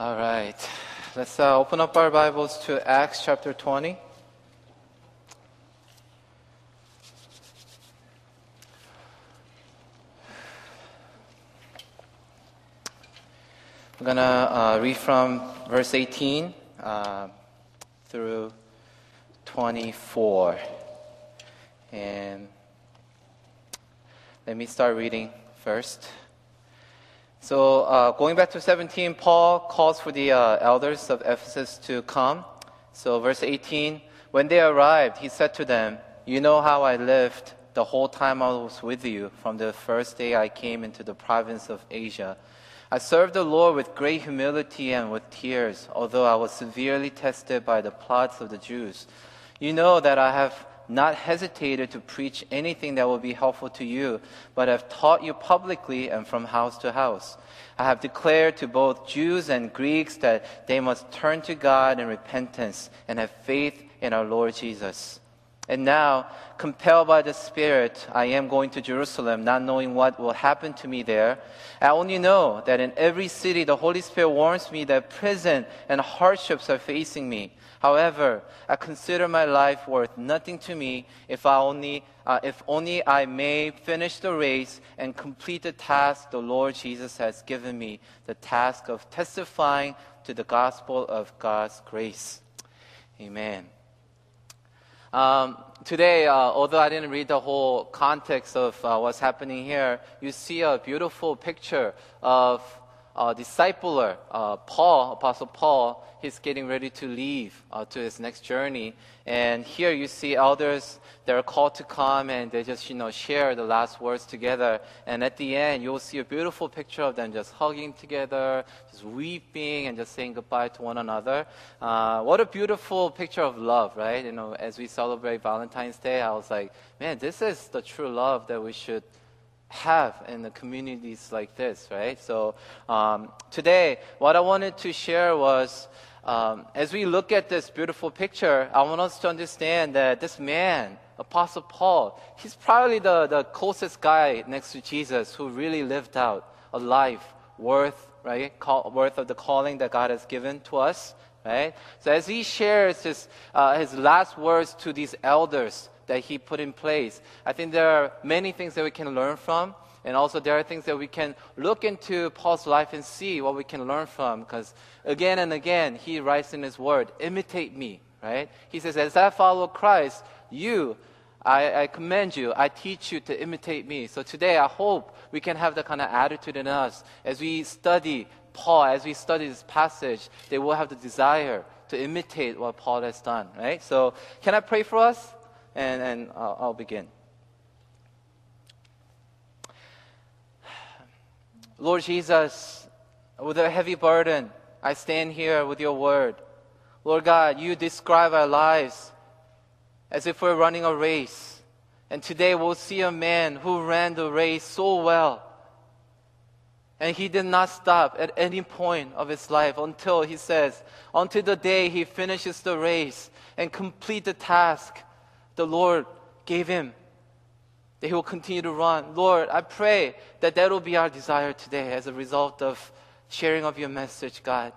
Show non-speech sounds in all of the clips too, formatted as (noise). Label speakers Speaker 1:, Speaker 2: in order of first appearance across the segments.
Speaker 1: All right. Let's uh, open up our Bibles to Acts chapter 20. I'm going to uh, read from verse 18 uh, through 24. And let me start reading first. So, uh, going back to 17, Paul calls for the uh, elders of Ephesus to come. So, verse 18, when they arrived, he said to them, You know how I lived the whole time I was with you, from the first day I came into the province of Asia. I served the Lord with great humility and with tears, although I was severely tested by the plots of the Jews. You know that I have not hesitated to preach anything that will be helpful to you, but have taught you publicly and from house to house. I have declared to both Jews and Greeks that they must turn to God in repentance and have faith in our Lord Jesus. And now, compelled by the Spirit, I am going to Jerusalem, not knowing what will happen to me there. I only know that in every city the Holy Spirit warns me that prison and hardships are facing me. However, I consider my life worth nothing to me if I only uh, if only I may finish the race and complete the task the Lord Jesus has given me, the task of testifying to the gospel of God's grace. Amen. Um, today, uh, although I didn't read the whole context of uh, what's happening here, you see a beautiful picture of uh, discipler, uh, Paul, Apostle Paul, he's getting ready to leave uh, to his next journey. And here you see elders, they're called to come and they just, you know, share the last words together. And at the end, you'll see a beautiful picture of them just hugging together, just weeping and just saying goodbye to one another. Uh, what a beautiful picture of love, right? You know, as we celebrate Valentine's Day, I was like, man, this is the true love that we should have in the communities like this, right? So um, today, what I wanted to share was um, as we look at this beautiful picture, I want us to understand that this man, Apostle Paul, he's probably the, the closest guy next to Jesus who really lived out a life worth, right? Call, worth of the calling that God has given to us, right? So as he shares his, uh, his last words to these elders, that He put in place. I think there are many things that we can learn from. And also, there are things that we can look into Paul's life and see what we can learn from. Because again and again, he writes in his word, imitate me, right? He says, as I follow Christ, you, I, I commend you, I teach you to imitate me. So today, I hope we can have that kind of attitude in us as we study Paul, as we study this passage, they will have the desire to imitate what Paul has done, right? So, can I pray for us? And, and I'll, I'll begin. Lord Jesus, with a heavy burden, I stand here with your word. Lord God, you describe our lives as if we're running a race. And today we'll see a man who ran the race so well. And he did not stop at any point of his life until he says, until the day he finishes the race and complete the task the Lord gave him, that he will continue to run. Lord, I pray that that will be our desire today as a result of sharing of your message, God.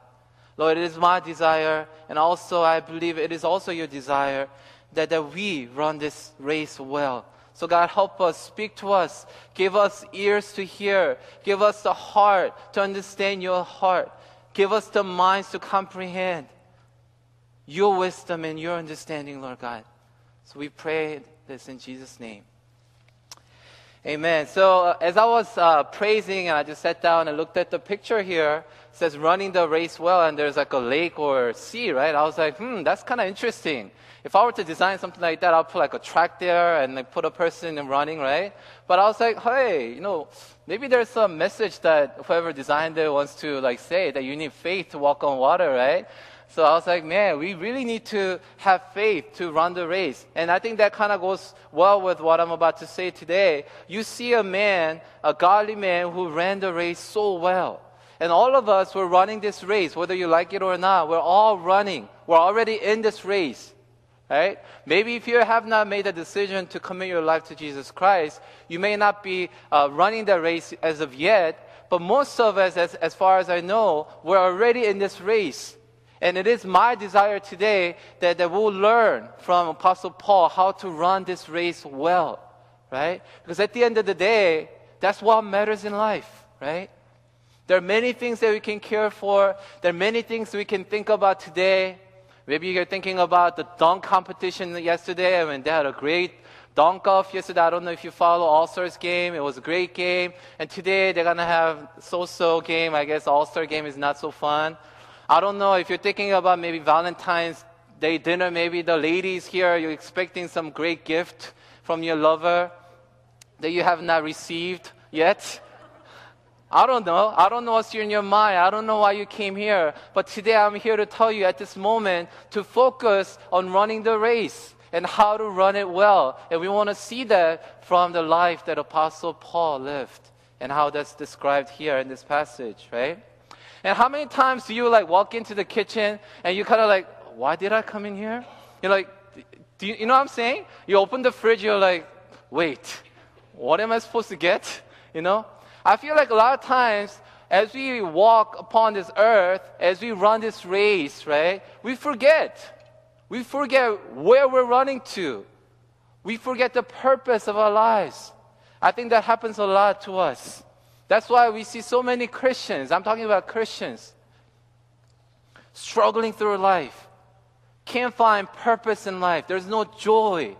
Speaker 1: Lord, it is my desire, and also I believe it is also your desire that, that we run this race well. So, God, help us, speak to us, give us ears to hear, give us the heart to understand your heart, give us the minds to comprehend your wisdom and your understanding, Lord God. So we pray this in Jesus' name. Amen. So uh, as I was uh, praising, and I just sat down and looked at the picture here. It says running the race well, and there's like a lake or sea, right? I was like, hmm, that's kind of interesting. If I were to design something like that, I'll put like a track there and like put a person in running, right? But I was like, hey, you know, maybe there's some message that whoever designed it wants to like say that you need faith to walk on water, right? So I was like, man, we really need to have faith to run the race. And I think that kind of goes well with what I'm about to say today. You see a man, a godly man who ran the race so well. And all of us were running this race, whether you like it or not. We're all running. We're already in this race. Right? Maybe if you have not made a decision to commit your life to Jesus Christ, you may not be uh, running the race as of yet, But most of us, as, as far as I know, we're already in this race. And it is my desire today that, that we'll learn from Apostle Paul how to run this race well, right? Because at the end of the day, that's what matters in life, right? There are many things that we can care for. There are many things we can think about today. Maybe you're thinking about the dunk competition yesterday. I mean, they had a great dunk off yesterday. I don't know if you follow All Stars game. It was a great game. And today they're gonna have so-so game. I guess All Star game is not so fun. I don't know if you're thinking about maybe Valentine's Day dinner. Maybe the ladies here, you're expecting some great gift from your lover that you have not received yet. I don't know. I don't know what's in your mind. I don't know why you came here. But today I'm here to tell you at this moment to focus on running the race and how to run it well. And we want to see that from the life that Apostle Paul lived and how that's described here in this passage, right? And how many times do you like walk into the kitchen and you kind of like, why did I come in here? You're like, do you, you know what I'm saying? You open the fridge, you're like, wait, what am I supposed to get? You know? I feel like a lot of times as we walk upon this earth, as we run this race, right, we forget. We forget where we're running to. We forget the purpose of our lives. I think that happens a lot to us. That's why we see so many Christians, I'm talking about Christians, struggling through life, can't find purpose in life. There's no joy.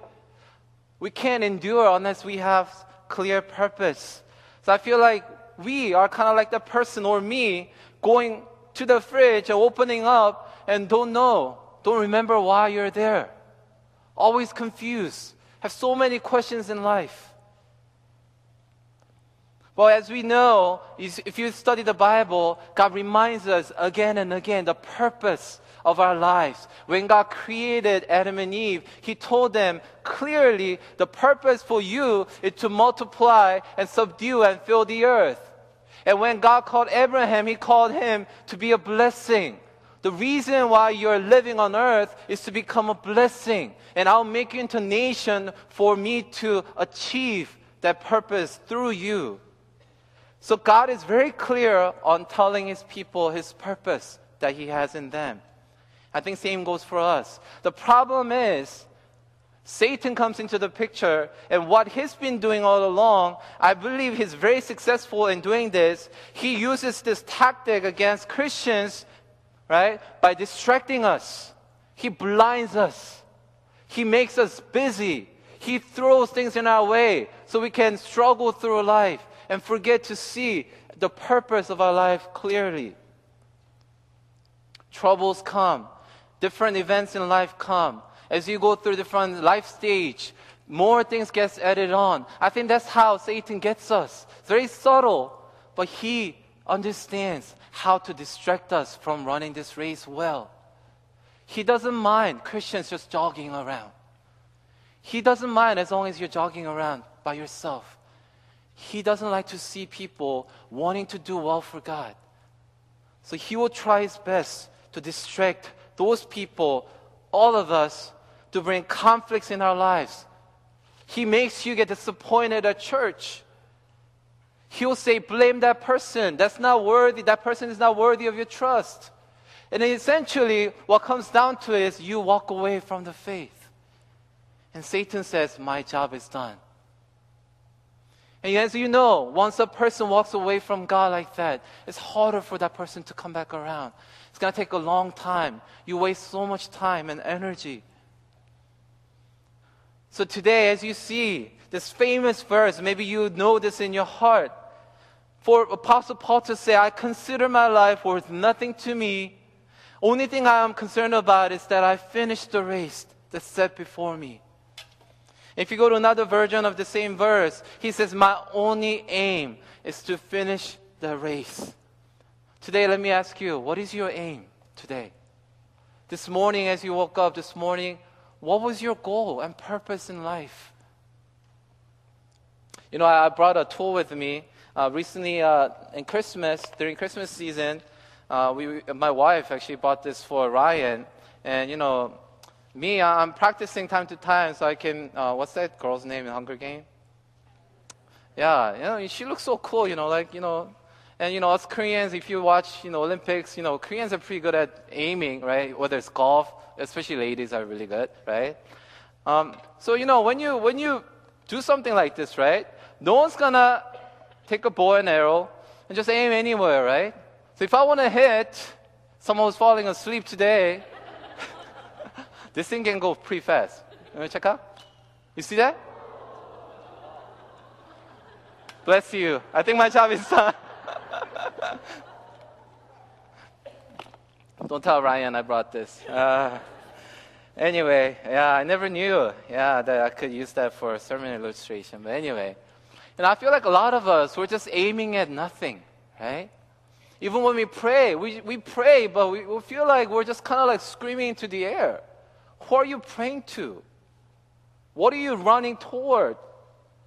Speaker 1: We can't endure unless we have clear purpose. So I feel like we are kind of like the person or me going to the fridge and opening up and don't know, don't remember why you're there. Always confused, have so many questions in life. Well, as we know, if you study the Bible, God reminds us again and again the purpose of our lives. When God created Adam and Eve, He told them clearly the purpose for you is to multiply and subdue and fill the earth. And when God called Abraham, He called him to be a blessing. The reason why you're living on earth is to become a blessing. And I'll make you into a nation for me to achieve that purpose through you. So God is very clear on telling his people his purpose that he has in them. I think same goes for us. The problem is Satan comes into the picture and what he's been doing all along, I believe he's very successful in doing this. He uses this tactic against Christians, right? By distracting us. He blinds us. He makes us busy. He throws things in our way so we can struggle through life and forget to see the purpose of our life clearly. Troubles come different events in life come, as you go through different life stage, more things gets added on. I think that's how Satan gets us. It's very subtle, but he understands how to distract us from running this race well. He doesn't mind Christians just jogging around. He doesn't mind as long as you're jogging around by yourself. He doesn't like to see people wanting to do well for God. So he will try his best to distract those people, all of us, to bring conflicts in our lives. He makes you get disappointed at church. He'll say, blame that person. That's not worthy. That person is not worthy of your trust. And essentially, what comes down to is you walk away from the faith. And Satan says, My job is done. And as you know, once a person walks away from God like that, it's harder for that person to come back around. It's going to take a long time. You waste so much time and energy. So today, as you see this famous verse, maybe you know this in your heart. For Apostle Paul to say, I consider my life worth nothing to me. Only thing I am concerned about is that I finish the race that's set before me. If you go to another version of the same verse, he says, My only aim is to finish the race. Today, let me ask you, what is your aim today? This morning, as you woke up this morning, what was your goal and purpose in life? You know, I brought a tool with me. Uh, recently, uh, in Christmas, during Christmas season, uh, we, my wife actually bought this for Ryan. And, you know, me, I'm practicing time to time so I can, uh, what's that girl's name in Hunger Game? Yeah, you know, she looks so cool, you know, like, you know, And you know, us Koreans, if you watch, you know, Olympics, you know, Koreans are pretty good at aiming, right? Whether it's golf, especially ladies are really good, right? Um, so you know, when you when you do something like this, right? No one's gonna take a bow and arrow and just aim anywhere, right? So if I want to hit someone who's falling asleep today, this thing can go pretty fast. Me check out. You see that? Bless you. I think my job is done. (laughs) Don't tell Ryan I brought this. Uh, anyway, yeah, I never knew, yeah, that I could use that for a sermon illustration. But anyway, and I feel like a lot of us we're just aiming at nothing, right? Even when we pray, we, we pray, but we, we feel like we're just kind of like screaming into the air. Who are you praying to? What are you running toward?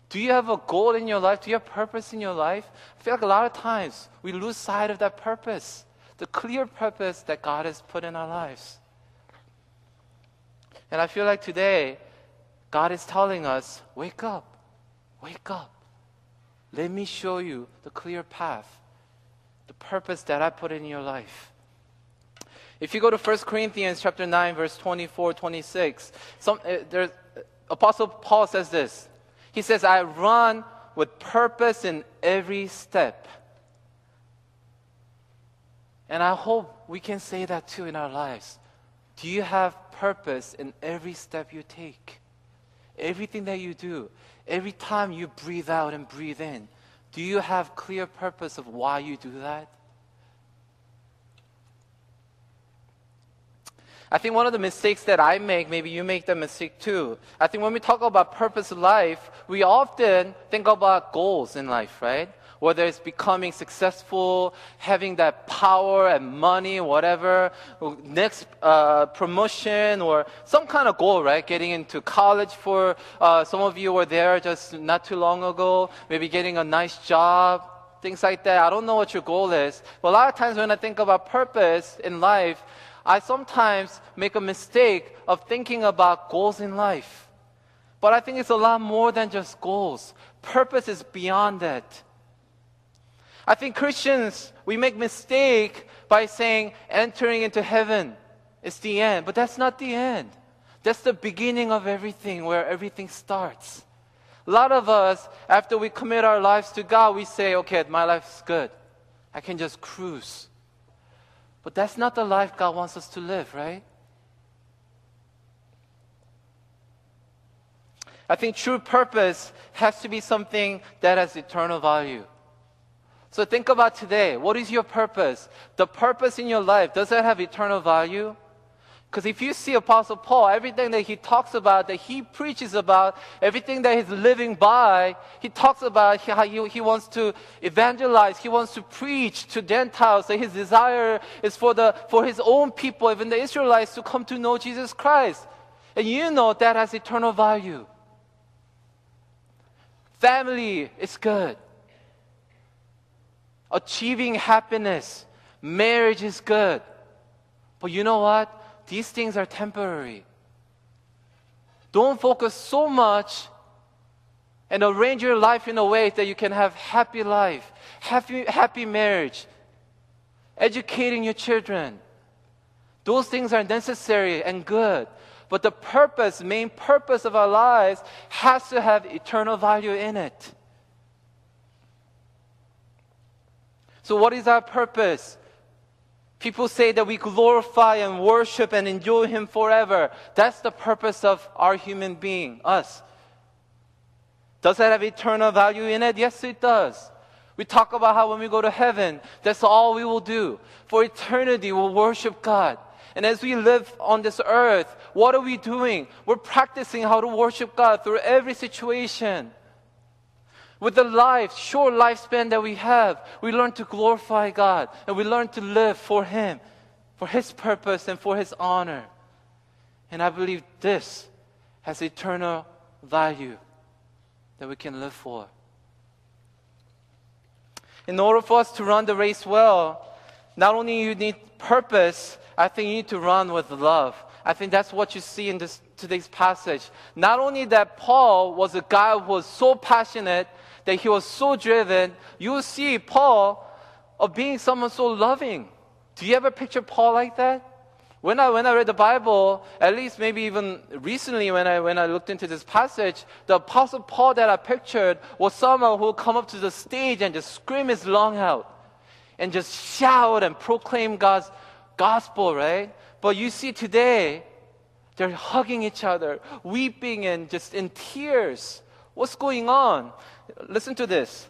Speaker 1: Do you have a goal in your life? Do you have purpose in your life? I feel like a lot of times we lose sight of that purpose, the clear purpose that God has put in our lives. And I feel like today, God is telling us wake up, wake up. Let me show you the clear path, the purpose that I put in your life. If you go to 1 Corinthians chapter 9 verse 24 26, some, uh, uh, Apostle Paul says this. He says, I run with purpose in every step. And I hope we can say that too in our lives. Do you have purpose in every step you take? Everything that you do, every time you breathe out and breathe in, do you have clear purpose of why you do that? I think one of the mistakes that I make, maybe you make that mistake too. I think when we talk about purpose life, we often think about goals in life, right? Whether it's becoming successful, having that power and money, whatever, next uh, promotion or some kind of goal, right? Getting into college for uh, some of you were there just not too long ago, maybe getting a nice job, things like that. I don't know what your goal is. But a lot of times when I think about purpose in life, I sometimes make a mistake of thinking about goals in life. But I think it's a lot more than just goals. Purpose is beyond that. I think Christians, we make mistake by saying entering into heaven is the end, but that's not the end. That's the beginning of everything where everything starts. A lot of us, after we commit our lives to God, we say, okay, my life's good. I can just cruise. But that's not the life God wants us to live, right? I think true purpose has to be something that has eternal value. So think about today. What is your purpose? The purpose in your life, does that have eternal value? Because if you see Apostle Paul, everything that he talks about, that he preaches about, everything that he's living by, he talks about how he, he wants to evangelize, he wants to preach to Gentiles, that his desire is for, the, for his own people, even the Israelites, to come to know Jesus Christ. And you know that has eternal value. Family is good. Achieving happiness, marriage is good. But you know what? These things are temporary. Don't focus so much and arrange your life in a way that you can have happy life, happy, happy marriage, educating your children. Those things are necessary and good. But the purpose, main purpose of our lives has to have eternal value in it. So what is our purpose? People say that we glorify and worship and enjoy Him forever. That's the purpose of our human being, us. Does that have eternal value in it? Yes, it does. We talk about how when we go to heaven, that's all we will do. For eternity, we'll worship God. And as we live on this earth, what are we doing? We're practicing how to worship God through every situation. With the life, short lifespan that we have, we learn to glorify God and we learn to live for Him, for His purpose and for His honor. And I believe this has eternal value that we can live for. In order for us to run the race well, not only you need purpose, I think you need to run with love. I think that's what you see in this today's passage. Not only that Paul was a guy who was so passionate that he was so driven, you see Paul of being someone so loving. Do you ever picture Paul like that? When I, when I read the Bible, at least maybe even recently when I, when I looked into this passage, the Apostle Paul that I pictured was someone who would come up to the stage and just scream his lung out and just shout and proclaim God's gospel, right? But you see today, they're hugging each other, weeping and just in tears. What's going on? Listen to this.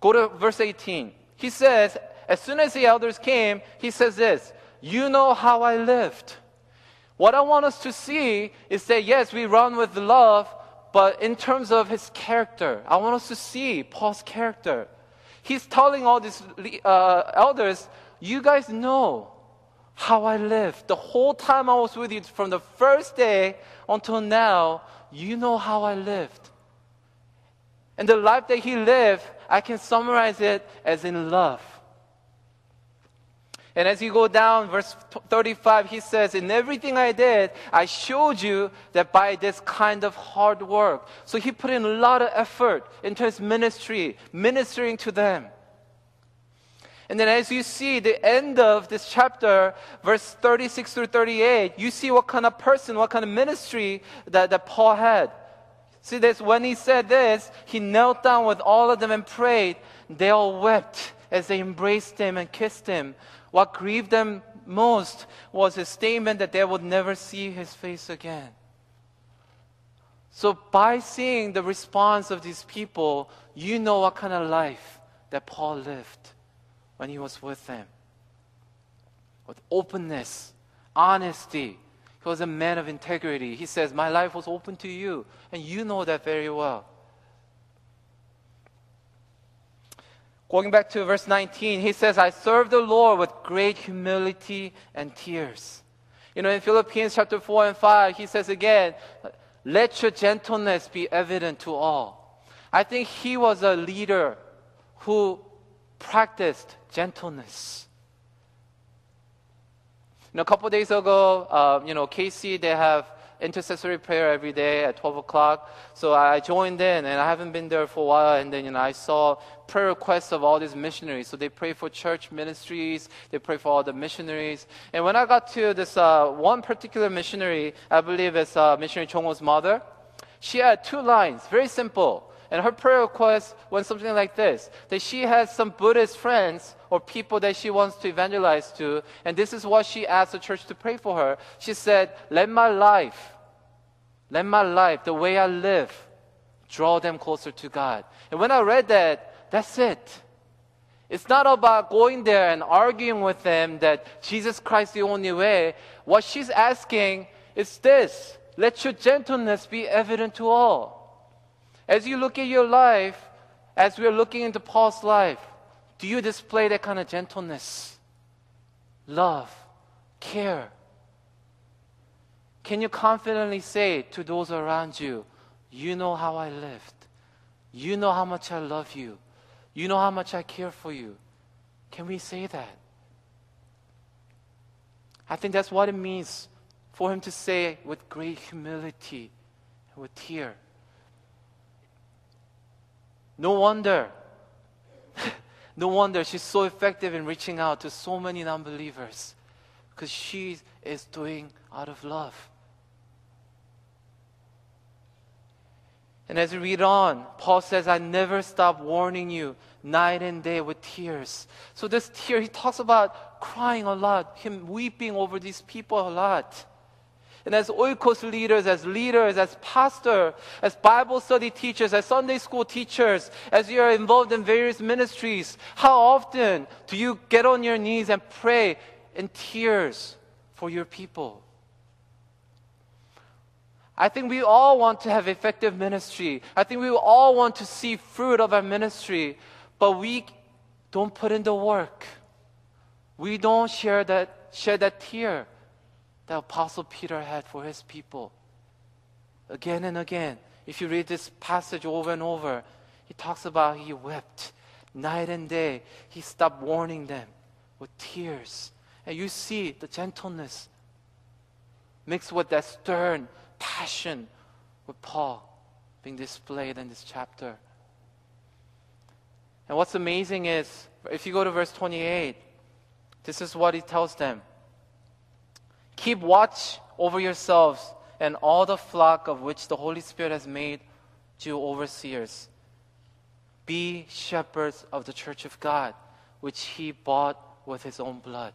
Speaker 1: Go to verse 18. He says, as soon as the elders came, he says this You know how I lived. What I want us to see is that, yes, we run with love, but in terms of his character, I want us to see Paul's character. He's telling all these uh, elders, You guys know how I lived. The whole time I was with you, from the first day until now, you know how I lived. And the life that he lived, I can summarize it as in love. And as you go down, verse 35, he says, In everything I did, I showed you that by this kind of hard work. So he put in a lot of effort into his ministry, ministering to them. And then as you see the end of this chapter, verse 36 through 38, you see what kind of person, what kind of ministry that, that Paul had. See this, when he said this, he knelt down with all of them and prayed. They all wept as they embraced him and kissed him. What grieved them most was his statement that they would never see his face again. So, by seeing the response of these people, you know what kind of life that Paul lived when he was with them. With openness, honesty. He was a man of integrity. He says, My life was open to you, and you know that very well. Going back to verse 19, he says, I serve the Lord with great humility and tears. You know, in Philippians chapter 4 and 5, he says again, Let your gentleness be evident to all. I think he was a leader who practiced gentleness. You know, a couple days ago, uh, you know, KC, they have intercessory prayer every day at 12 o'clock. So I joined in, and I haven't been there for a while. And then, you know, I saw prayer requests of all these missionaries. So they pray for church ministries, they pray for all the missionaries. And when I got to this uh, one particular missionary, I believe it's uh, missionary Chongho's mother, she had two lines, very simple. And her prayer request went something like this that she has some Buddhist friends or people that she wants to evangelize to, and this is what she asked the church to pray for her. She said, Let my life, let my life, the way I live, draw them closer to God. And when I read that, that's it. It's not about going there and arguing with them that Jesus Christ is the only way. What she's asking is this let your gentleness be evident to all. As you look at your life, as we're looking into Paul's life, do you display that kind of gentleness, love, care? Can you confidently say to those around you, You know how I lived. You know how much I love you. You know how much I care for you. Can we say that? I think that's what it means for him to say with great humility and with tear. No wonder. (laughs) no wonder she's so effective in reaching out to so many non believers because she is doing out of love. And as we read on, Paul says, I never stop warning you night and day with tears. So, this tear, he talks about crying a lot, him weeping over these people a lot. And as Oikos leaders, as leaders, as pastor, as Bible study teachers, as Sunday school teachers, as you are involved in various ministries, how often do you get on your knees and pray in tears for your people? I think we all want to have effective ministry. I think we all want to see fruit of our ministry, but we don't put in the work. We don't share that, share that tear that Apostle Peter had for his people. Again and again, if you read this passage over and over, he talks about he wept night and day. He stopped warning them with tears. And you see the gentleness mixed with that stern passion with Paul being displayed in this chapter. And what's amazing is if you go to verse 28, this is what he tells them Keep watch over yourselves and all the flock of which the Holy Spirit has made you overseers. Be shepherds of the church of God, which he bought with his own blood.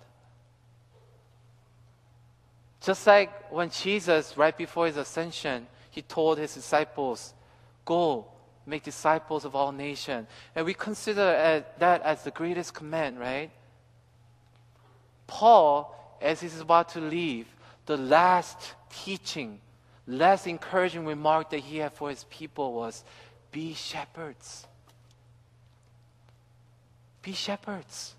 Speaker 1: Just like when Jesus, right before his ascension, he told his disciples, Go, make disciples of all nations. And we consider that as the greatest command, right? Paul, as he's about to leave, the last teaching, last encouraging remark that he had for his people was be shepherds. Be shepherds.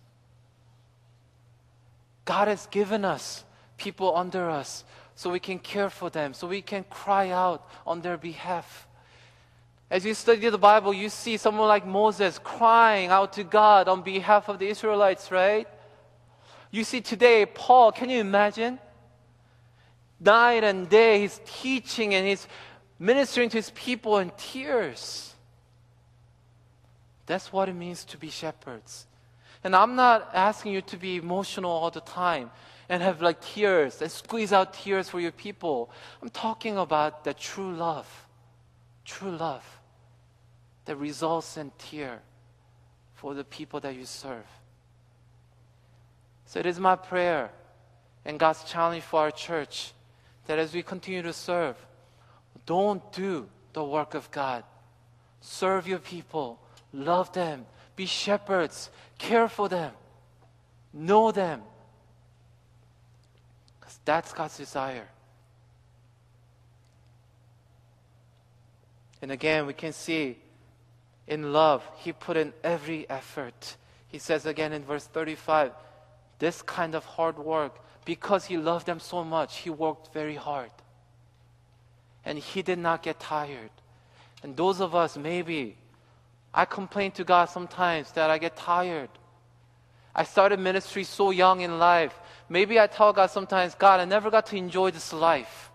Speaker 1: God has given us people under us so we can care for them, so we can cry out on their behalf. As you study the Bible, you see someone like Moses crying out to God on behalf of the Israelites, right? You see today, Paul, can you imagine? Night and day, he's teaching and he's ministering to his people in tears. That's what it means to be shepherds. And I'm not asking you to be emotional all the time and have like tears and squeeze out tears for your people. I'm talking about the true love. True love that results in tear for the people that you serve. So it is my prayer and God's challenge for our church that as we continue to serve, don't do the work of God. Serve your people, love them, be shepherds, care for them, know them. Because that's God's desire. And again, we can see in love, He put in every effort. He says again in verse 35 this kind of hard work, because He loved them so much, He worked very hard. And He did not get tired. And those of us, maybe, I complain to God sometimes that I get tired. I started ministry so young in life. Maybe I tell God sometimes, God, I never got to enjoy this life.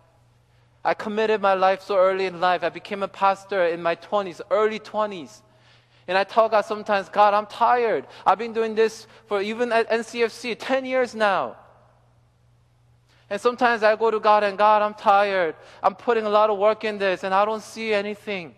Speaker 1: I committed my life so early in life. I became a pastor in my 20s, early 20s. And I tell God sometimes, God, I'm tired. I've been doing this for even at NCFC 10 years now. And sometimes I go to God and God, I'm tired. I'm putting a lot of work in this and I don't see anything.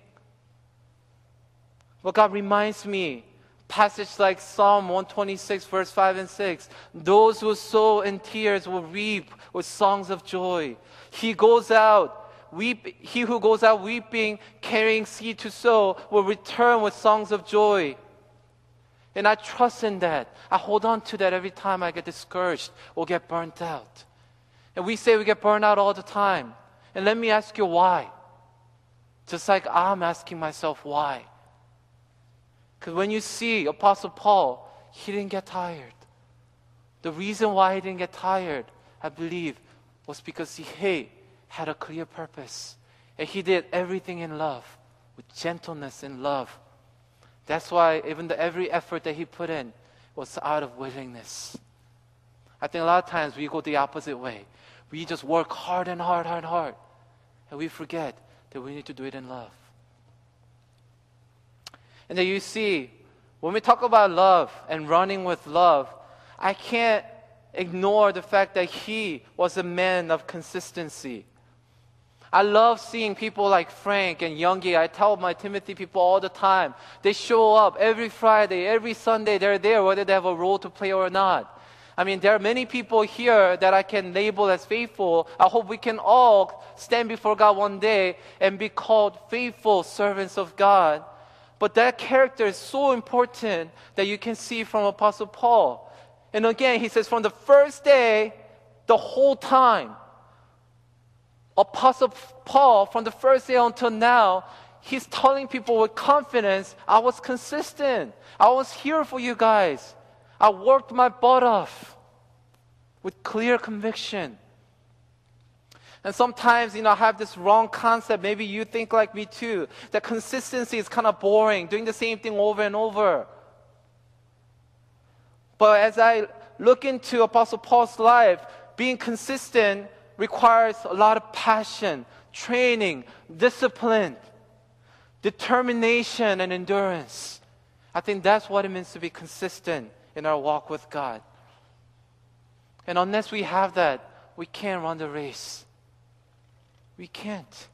Speaker 1: But God reminds me, passage like Psalm 126, verse 5 and 6 those who sow in tears will reap with songs of joy. He goes out weep, he who goes out weeping, carrying seed to sow, will return with songs of joy. And I trust in that. I hold on to that every time I get discouraged or get burnt out. And we say we get burnt out all the time. And let me ask you why. Just like I'm asking myself why. Because when you see Apostle Paul, he didn't get tired. The reason why he didn't get tired, I believe, was because he, hey, had a clear purpose. And he did everything in love, with gentleness and love. That's why even the, every effort that he put in was out of willingness. I think a lot of times we go the opposite way. We just work hard and hard, hard, hard. And we forget that we need to do it in love. And then you see, when we talk about love and running with love, I can't ignore the fact that he was a man of consistency. I love seeing people like Frank and Youngie. I tell my Timothy people all the time. They show up every Friday, every Sunday. They're there whether they have a role to play or not. I mean, there are many people here that I can label as faithful. I hope we can all stand before God one day and be called faithful servants of God. But that character is so important that you can see from Apostle Paul. And again, he says, from the first day, the whole time, Apostle Paul, from the first day until now, he's telling people with confidence, I was consistent. I was here for you guys. I worked my butt off with clear conviction. And sometimes, you know, I have this wrong concept. Maybe you think like me too, that consistency is kind of boring, doing the same thing over and over. But as I look into Apostle Paul's life, being consistent requires a lot of passion, training, discipline, determination, and endurance. I think that's what it means to be consistent in our walk with God. And unless we have that, we can't run the race. We can't.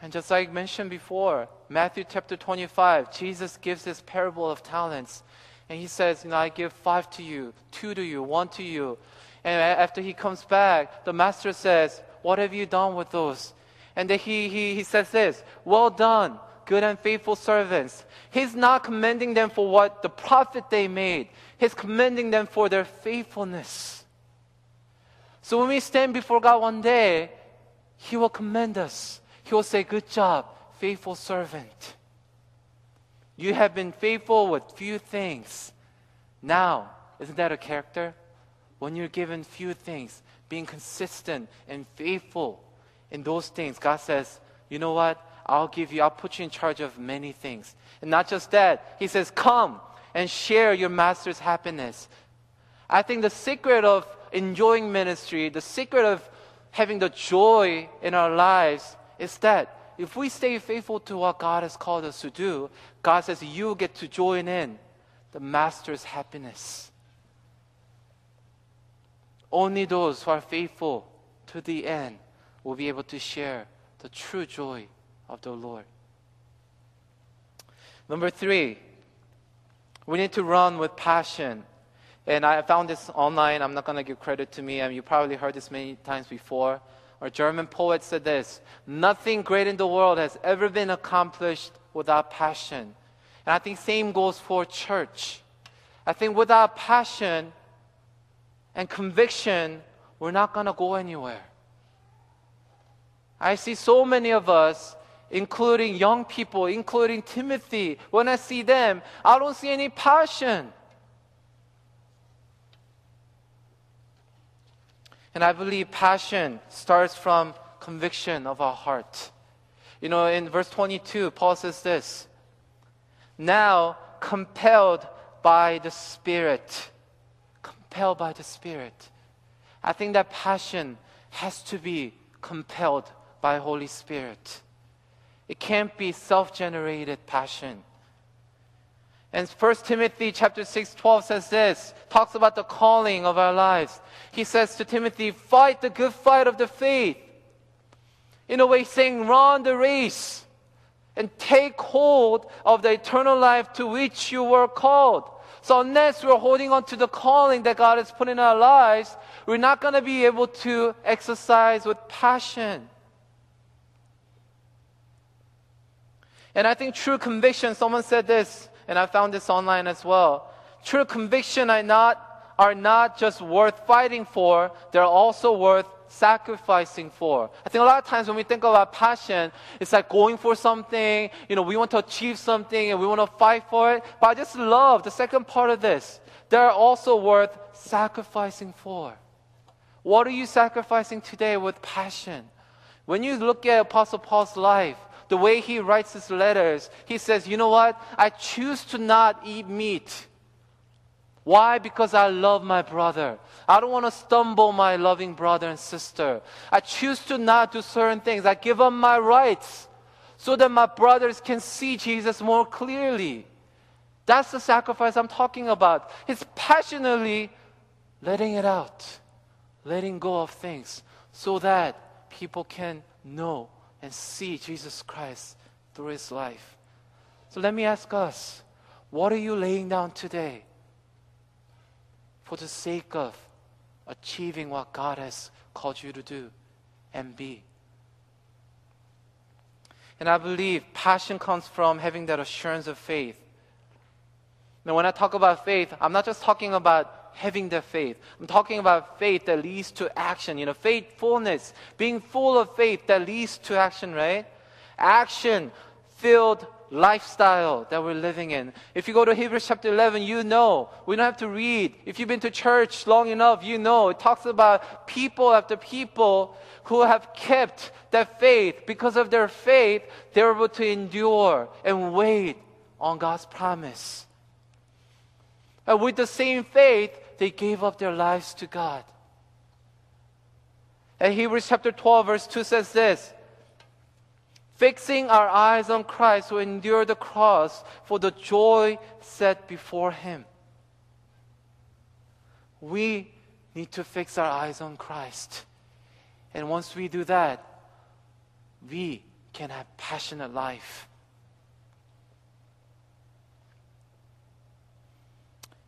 Speaker 1: And just like I mentioned before, Matthew chapter 25, Jesus gives this parable of talents. And he says, You know, I give five to you, two to you, one to you. And after he comes back, the master says, What have you done with those? And then he, he, he says this, Well done, good and faithful servants. He's not commending them for what the profit they made. He's commending them for their faithfulness. So when we stand before God one day, He will commend us. He will say, Good job, faithful servant. You have been faithful with few things. Now, isn't that a character? When you're given few things, being consistent and faithful in those things, God says, you know what? I'll give you, I'll put you in charge of many things. And not just that, He says, come and share your master's happiness. I think the secret of enjoying ministry, the secret of having the joy in our lives is that if we stay faithful to what God has called us to do, God says you get to join in the master's happiness. Only those who are faithful to the end will be able to share the true joy of the Lord. Number three, we need to run with passion. And I found this online. I'm not going to give credit to me. I mean, you probably heard this many times before. Our German poet said this Nothing great in the world has ever been accomplished without passion. And I think same goes for church. I think without passion, and conviction, we're not going to go anywhere. I see so many of us, including young people, including Timothy, when I see them, I don't see any passion. And I believe passion starts from conviction of our heart. You know, in verse 22, Paul says this Now, compelled by the Spirit, compelled by the Spirit. I think that passion has to be compelled by Holy Spirit. It can't be self-generated passion. And 1 Timothy chapter 6, 12 says this, talks about the calling of our lives. He says to Timothy, fight the good fight of the faith. In a way, saying, run the race and take hold of the eternal life to which you were called. So unless we're holding on to the calling that God has put in our lives, we're not going to be able to exercise with passion. And I think true conviction, someone said this, and I found this online as well. True conviction are not, are not just worth fighting for, they're also worth sacrificing for. I think a lot of times when we think about passion, it's like going for something, you know, we want to achieve something and we want to fight for it. But I just love the second part of this. They're also worth sacrificing for. What are you sacrificing today with passion? When you look at Apostle Paul's life, the way he writes his letters, he says, You know what? I choose to not eat meat. Why? Because I love my brother. I don't want to stumble my loving brother and sister. I choose to not do certain things. I give up my rights so that my brothers can see Jesus more clearly. That's the sacrifice I'm talking about. It's passionately letting it out, letting go of things so that people can know and see Jesus Christ through his life. So let me ask us what are you laying down today? for the sake of achieving what God has called you to do and be. And I believe passion comes from having that assurance of faith. Now, when I talk about faith, I'm not just talking about having the faith. I'm talking about faith that leads to action. You know, faithfulness, being full of faith that leads to action, right? Action filled lifestyle that we're living in. If you go to Hebrews chapter 11, you know. We don't have to read. If you've been to church long enough, you know. It talks about people after people who have kept that faith. Because of their faith, they're able to endure and wait on God's promise. And with the same faith, they gave up their lives to God. And Hebrews chapter 12, verse 2 says this fixing our eyes on Christ who endured the cross for the joy set before him. We need to fix our eyes on Christ. And once we do that, we can have passionate life.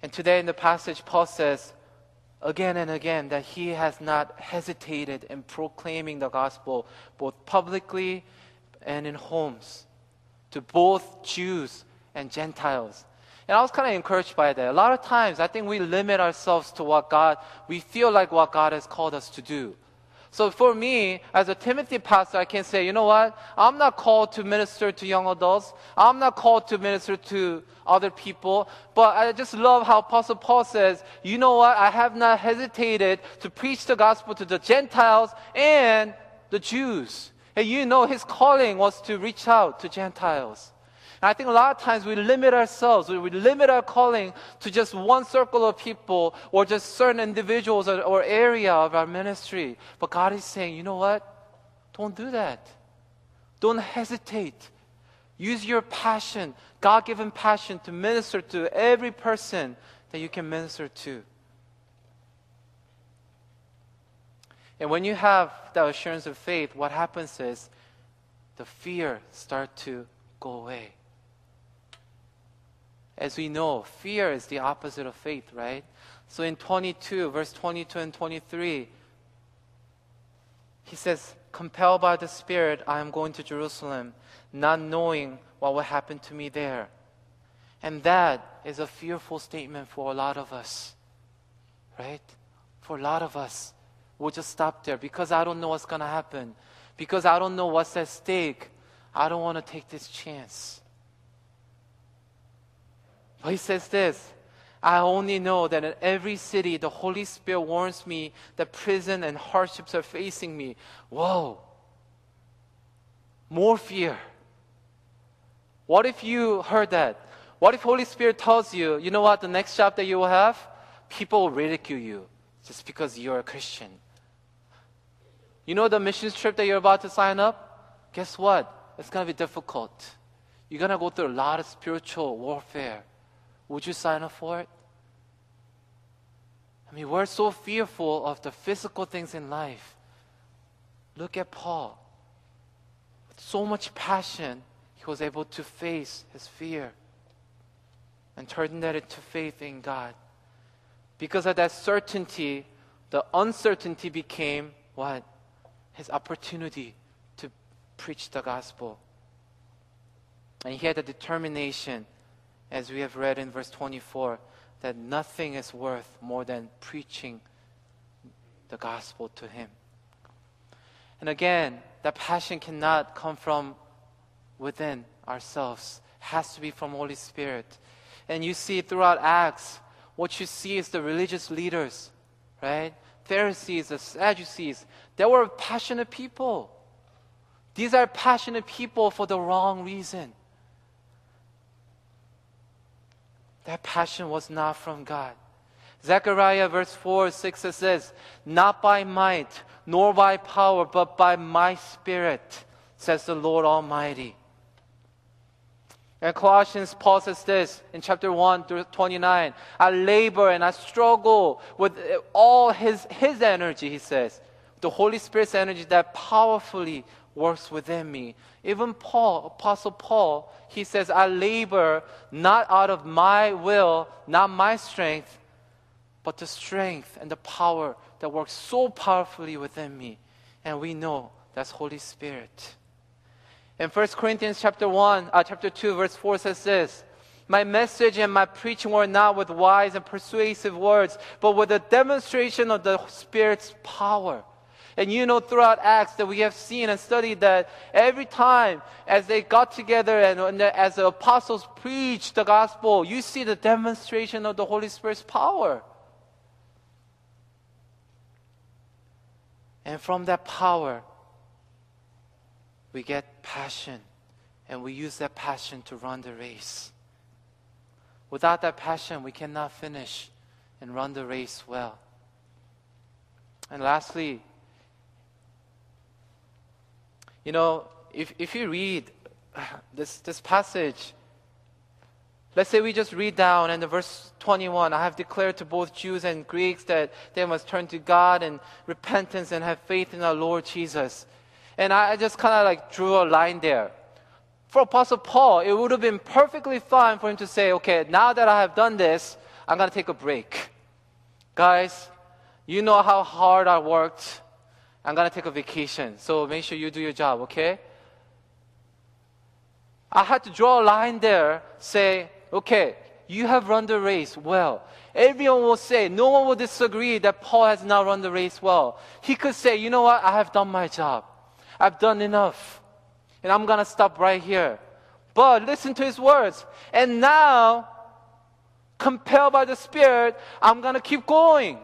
Speaker 1: And today in the passage, Paul says again and again that he has not hesitated in proclaiming the gospel both publicly and in homes to both Jews and Gentiles. And I was kind of encouraged by that. A lot of times, I think we limit ourselves to what God, we feel like what God has called us to do. So for me, as a Timothy pastor, I can say, you know what? I'm not called to minister to young adults. I'm not called to minister to other people. But I just love how Apostle Paul says, you know what? I have not hesitated to preach the gospel to the Gentiles and the Jews. And you know his calling was to reach out to Gentiles. And I think a lot of times we limit ourselves, we limit our calling to just one circle of people or just certain individuals or, or area of our ministry. But God is saying, you know what? Don't do that. Don't hesitate. Use your passion, God given passion, to minister to every person that you can minister to. And when you have that assurance of faith, what happens is the fear start to go away. As we know, fear is the opposite of faith, right? So in 22, verse 22 and 23, he says, Compelled by the Spirit, I am going to Jerusalem, not knowing what will happen to me there. And that is a fearful statement for a lot of us, right? For a lot of us. We'll just stop there because I don't know what's going to happen. Because I don't know what's at stake. I don't want to take this chance. But he says this I only know that in every city the Holy Spirit warns me that prison and hardships are facing me. Whoa. More fear. What if you heard that? What if Holy Spirit tells you, you know what, the next job that you will have, people will ridicule you just because you're a Christian. You know the missions trip that you're about to sign up? Guess what? It's going to be difficult. You're going to go through a lot of spiritual warfare. Would you sign up for it? I mean, we're so fearful of the physical things in life. Look at Paul. With so much passion, he was able to face his fear and turn that into faith in God. Because of that certainty, the uncertainty became what? His opportunity to preach the gospel. And he had the determination as we have read in verse 24, that nothing is worth more than preaching the gospel to him. And again, that passion cannot come from within ourselves. It has to be from Holy Spirit. And you see throughout Acts, what you see is the religious leaders, right? Pharisees, the Sadducees, they were passionate people. These are passionate people for the wrong reason. That passion was not from God. Zechariah verse 4, 6 says, Not by might, nor by power, but by my spirit, says the Lord Almighty. And Colossians, Paul says this in chapter 1 through 29. I labor and I struggle with all his, his energy, he says. The Holy Spirit's energy that powerfully works within me. Even Paul, Apostle Paul, he says, I labor not out of my will, not my strength, but the strength and the power that works so powerfully within me. And we know that's Holy Spirit. In 1 Corinthians chapter 1, uh, chapter 2, verse 4 says this. My message and my preaching were not with wise and persuasive words, but with a demonstration of the Spirit's power and you know throughout Acts that we have seen and studied that every time as they got together and, and as the apostles preached the gospel, you see the demonstration of the Holy Spirit's power. And from that power, we get passion, and we use that passion to run the race. Without that passion, we cannot finish and run the race well. And lastly, you know, if, if you read (sighs) this, this passage, let's say we just read down and the verse 21, I have declared to both Jews and Greeks that they must turn to God and repentance and have faith in our Lord Jesus. And I just kind of like drew a line there. For Apostle Paul, it would have been perfectly fine for him to say, okay, now that I have done this, I'm going to take a break. Guys, you know how hard I worked. I'm going to take a vacation. So make sure you do your job, okay? I had to draw a line there, say, okay, you have run the race well. Everyone will say, no one will disagree that Paul has not run the race well. He could say, you know what, I have done my job. I've done enough. And I'm going to stop right here. But listen to his words. And now, compelled by the Spirit, I'm going to keep going.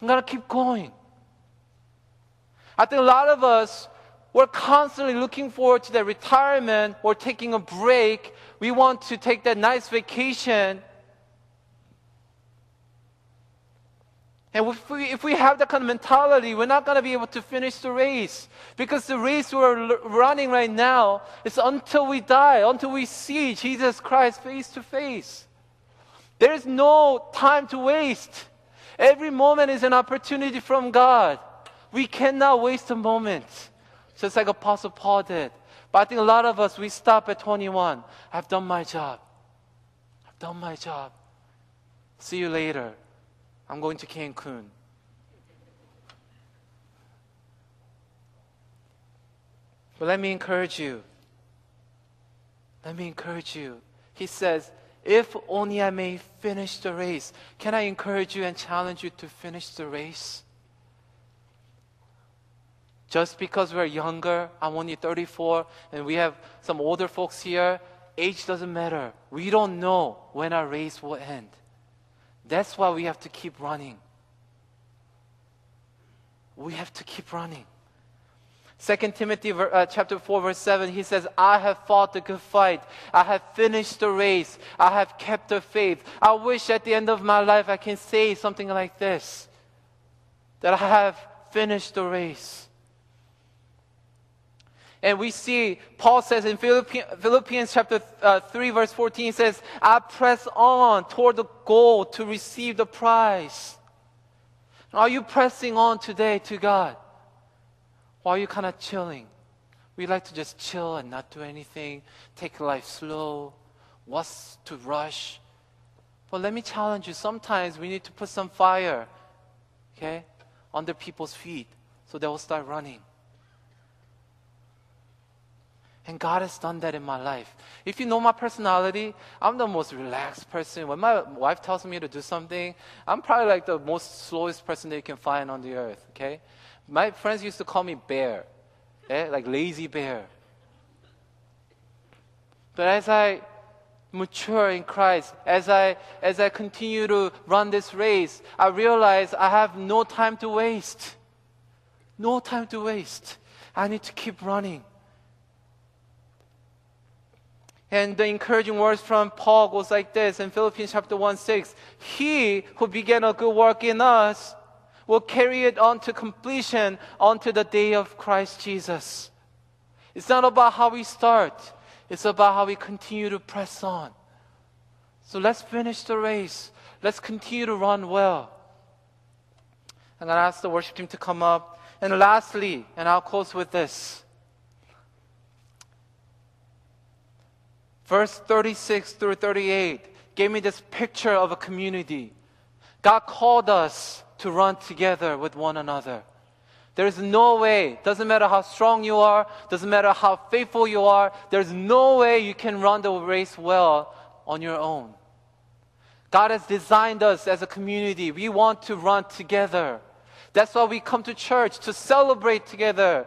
Speaker 1: I'm going to keep going. I think a lot of us, we're constantly looking forward to that retirement or taking a break. We want to take that nice vacation. And if we, if we have that kind of mentality, we're not going to be able to finish the race. Because the race we're running right now is until we die, until we see Jesus Christ face to face. There is no time to waste. Every moment is an opportunity from God. We cannot waste a moment. Just like Apostle Paul did. But I think a lot of us, we stop at 21. I've done my job. I've done my job. See you later. I'm going to Cancun. But let me encourage you. Let me encourage you. He says, if only I may finish the race. Can I encourage you and challenge you to finish the race? Just because we're younger, I'm only 34, and we have some older folks here, age doesn't matter. We don't know when our race will end. That's why we have to keep running. We have to keep running. 2 Timothy uh, chapter 4 verse 7 he says I have fought the good fight I have finished the race I have kept the faith I wish at the end of my life I can say something like this that I have finished the race and we see, Paul says in Philippians chapter uh, 3, verse 14, says, I press on toward the goal to receive the prize. Are you pressing on today to God? Or are you kind of chilling? We like to just chill and not do anything, take life slow, what's to rush. But let me challenge you sometimes we need to put some fire, okay, under people's feet so they will start running. And God has done that in my life. If you know my personality, I'm the most relaxed person. When my wife tells me to do something, I'm probably like the most slowest person that you can find on the earth, okay? My friends used to call me bear, eh? like lazy bear. But as I mature in Christ, as I, as I continue to run this race, I realize I have no time to waste. No time to waste. I need to keep running. And the encouraging words from Paul goes like this in Philippians chapter 1 6. He who began a good work in us will carry it on to completion unto the day of Christ Jesus. It's not about how we start, it's about how we continue to press on. So let's finish the race. Let's continue to run well. And going to ask the worship team to come up. And lastly, and I'll close with this. verse 36 through 38 gave me this picture of a community. God called us to run together with one another. There's no way, doesn't matter how strong you are, doesn't matter how faithful you are, there's no way you can run the race well on your own. God has designed us as a community. We want to run together. That's why we come to church to celebrate together,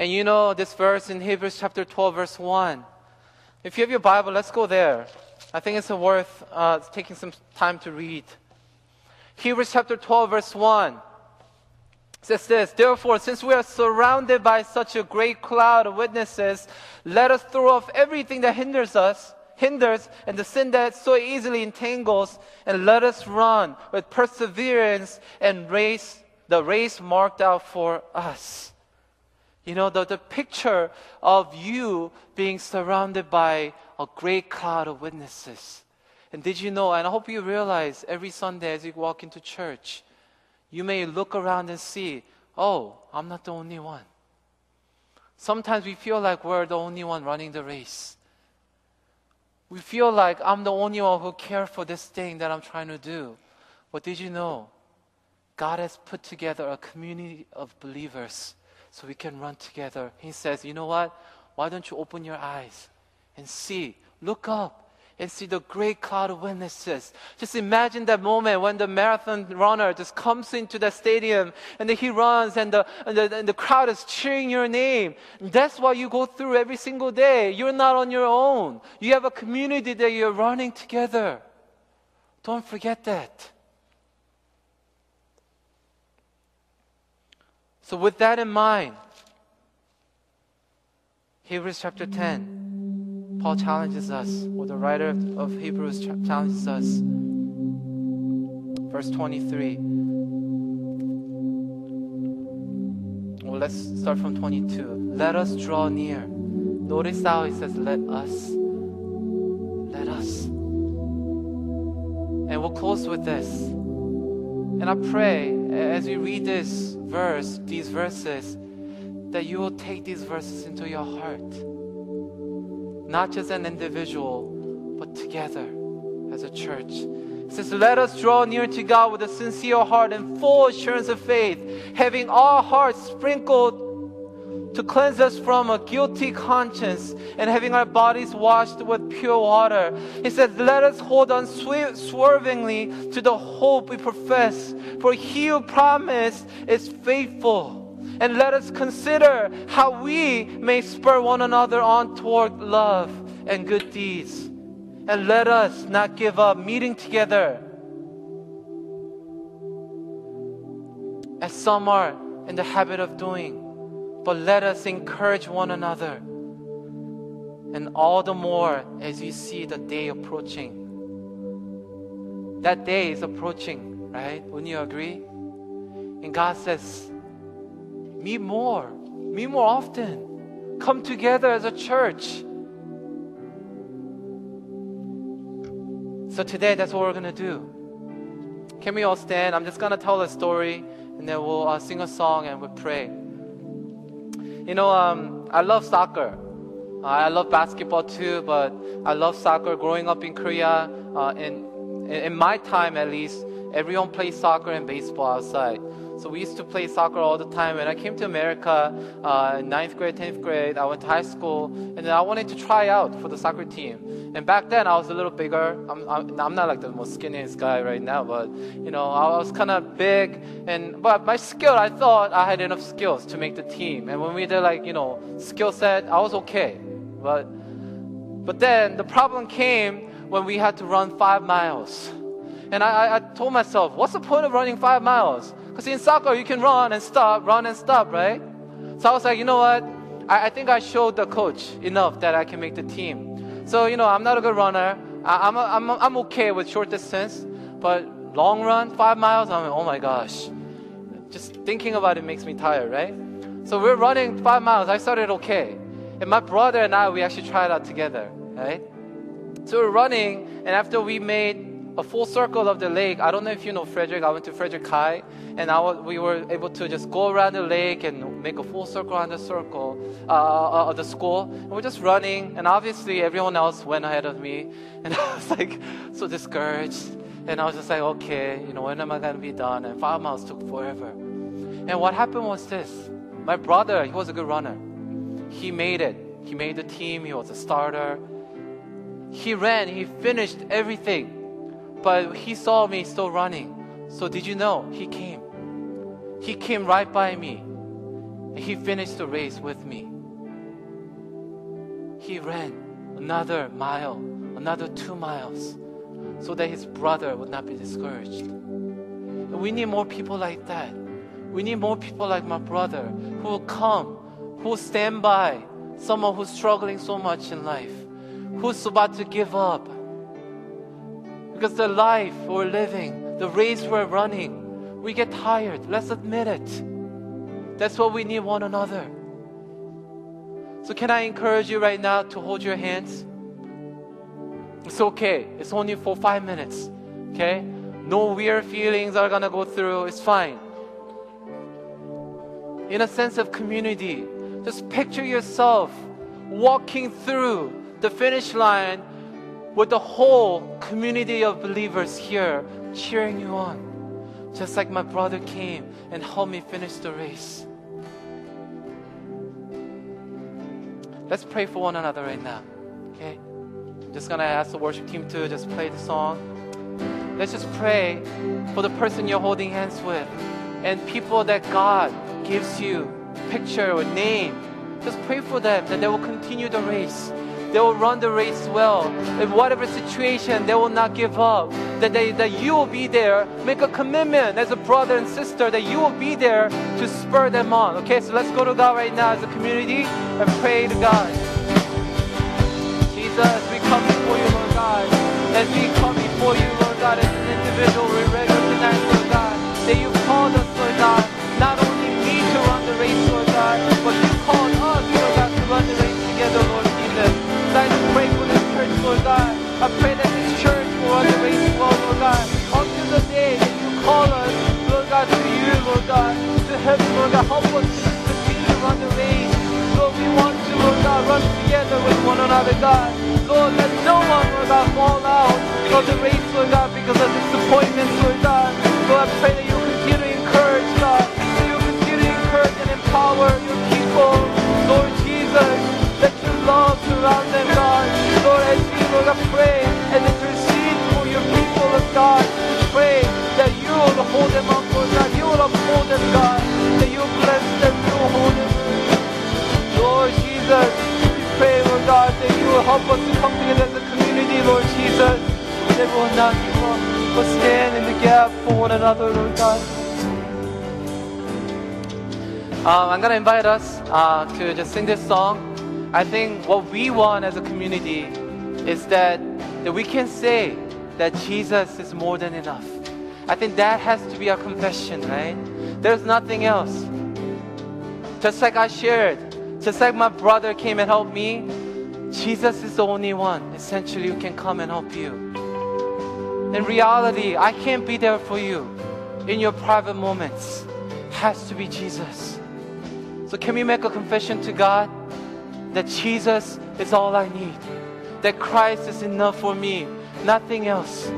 Speaker 1: And you know this verse in Hebrews chapter 12, verse 1. If you have your Bible, let's go there. I think it's worth uh, taking some time to read. Hebrews chapter 12, verse 1 says this Therefore, since we are surrounded by such a great cloud of witnesses, let us throw off everything that hinders us, hinders, and the sin that so easily entangles, and let us run with perseverance and race the race marked out for us. You know, the, the picture of you being surrounded by a great cloud of witnesses. And did you know, and I hope you realize every Sunday as you walk into church, you may look around and see, oh, I'm not the only one. Sometimes we feel like we're the only one running the race. We feel like I'm the only one who cares for this thing that I'm trying to do. But did you know? God has put together a community of believers so we can run together. He says, You know what? Why don't you open your eyes and see? Look up and see the great cloud of witnesses. Just imagine that moment when the marathon runner just comes into the stadium and he runs and the, and the, and the crowd is cheering your name. That's what you go through every single day. You're not on your own. You have a community that you're running together. Don't forget that. So, with that in mind, Hebrews chapter 10, Paul challenges us, or the writer of Hebrews challenges us. Verse 23. Well, let's start from 22. Let us draw near. Notice how he says, Let us. Let us. And we'll close with this. And I pray as we read this verse, these verses, that you will take these verses into your heart. Not just an individual, but together as a church. It says, Let us draw near to God with a sincere heart and full assurance of faith, having our hearts sprinkled to cleanse us from a guilty conscience and having our bodies washed with pure water. He says, Let us hold on swervingly to the hope we profess, for he who promised is faithful. And let us consider how we may spur one another on toward love and good deeds. And let us not give up meeting together. As some are in the habit of doing but let us encourage one another. And all the more as you see the day approaching. That day is approaching, right? Wouldn't you agree? And God says, meet more, meet more often. Come together as a church. So today, that's what we're going to do. Can we all stand? I'm just going to tell a story and then we'll uh, sing a song and we'll pray. You know, um, I love soccer. Uh, I love basketball too, but I love soccer. Growing up in Korea, uh, in, in my time at least, everyone plays soccer and baseball outside. So we used to play soccer all the time. When I came to America, uh, ninth grade, tenth grade, I went to high school, and then I wanted to try out for the soccer team. And back then, I was a little bigger. I'm, I'm, I'm not like the most skinniest guy right now, but you know, I was kind of big, and but my skill, I thought I had enough skills to make the team. And when we did like you know skill set, I was okay. But but then the problem came when we had to run five miles. And I, I told myself, what's the point of running five miles? Because in soccer, you can run and stop, run and stop, right? So I was like, you know what? I, I think I showed the coach enough that I can make the team. So, you know, I'm not a good runner. I, am I'm, I'm, I'm okay with short distance, but long run, five miles, I'm like, oh my gosh. Just thinking about it makes me tired, right? So we're running five miles. I started okay. And my brother and I, we actually tried out together, right? So we're running, and after we made a full circle of the lake. I don't know if you know Frederick. I went to Frederick High, and I was, we were able to just go around the lake and make a full circle around the circle uh, uh, of the school. And we're just running, and obviously everyone else went ahead of me, (laughs) and I was like so discouraged. And I was just like, okay, you know, when am I gonna be done? And five miles took forever. And what happened was this: my brother, he was a good runner. He made it. He made the team. He was a starter. He ran. He finished everything but he saw me still running. So did you know? He came. He came right by me. And he finished the race with me. He ran another mile, another two miles, so that his brother would not be discouraged. And we need more people like that. We need more people like my brother who will come, who will stand by someone who's struggling so much in life, who's about to give up, because the life we're living, the race we're running, We get tired. Let's admit it. That's what we need one another. So, can I encourage you right now to hold your hands? It's okay. It's only for five minutes. Okay? No weird feelings are gonna go through. It's fine. In a sense of community, just picture yourself walking through the finish line with the whole community of believers here cheering you on. Just like my brother came and helped me finish the race. Let's pray for one another right now. Okay? Just gonna ask the worship team to just play the song. Let's just pray for the person you're holding hands with and people that God gives you picture or name. Just pray for them that they will continue the race. They will run the race well. In whatever situation, they will not give up. That, they, that you will be there. Make a commitment as a brother and sister that you will be there to spur them on. Okay, so let's go to God right now as a community and pray to God. Jesus, we come before you, Lord God. As we come before you, Lord God, as an individual, we recognize, Lord God, that you called us, Lord God, not only race well, Lord God. Until the day that you call us, Lord God, to you, Lord God, to heaven, Lord God, help us to continue to run the race. Lord, we want to, Lord God, run together with one another, God. Lord, let no one, Lord God, fall out of the race, Lord God, because of disappointments, Lord God. Lord, I pray that you continue to encourage, God. That you continue to encourage and empower your people. Lord Jesus, let your love surround them, God. Lord, as we, Lord, I pray God. We pray that you will hold them up, Lord God. You will uphold them, God. That you bless them, you will hold them. Lord Jesus, we pray, Lord God, that you will help us to come together as a community, Lord Jesus. That we will not give up, but stand in the gap for one another, Lord God. Um, I'm gonna invite us uh, to just sing this song. I think what we want as a community is that that we can say that Jesus is more than enough. I think that has to be our confession, right? There's nothing else. Just like I shared, just like my brother came and helped me, Jesus is the only one essentially who can come and help you. In reality, I can't be there for you in your private moments. Has to be Jesus. So can we make a confession to God that Jesus is all I need? That Christ is enough for me, nothing else.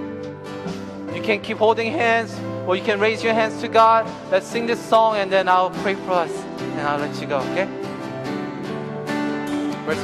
Speaker 1: You can keep holding hands or you can raise your hands to God. Let's sing this song and then I'll pray for us and I'll let you go, okay?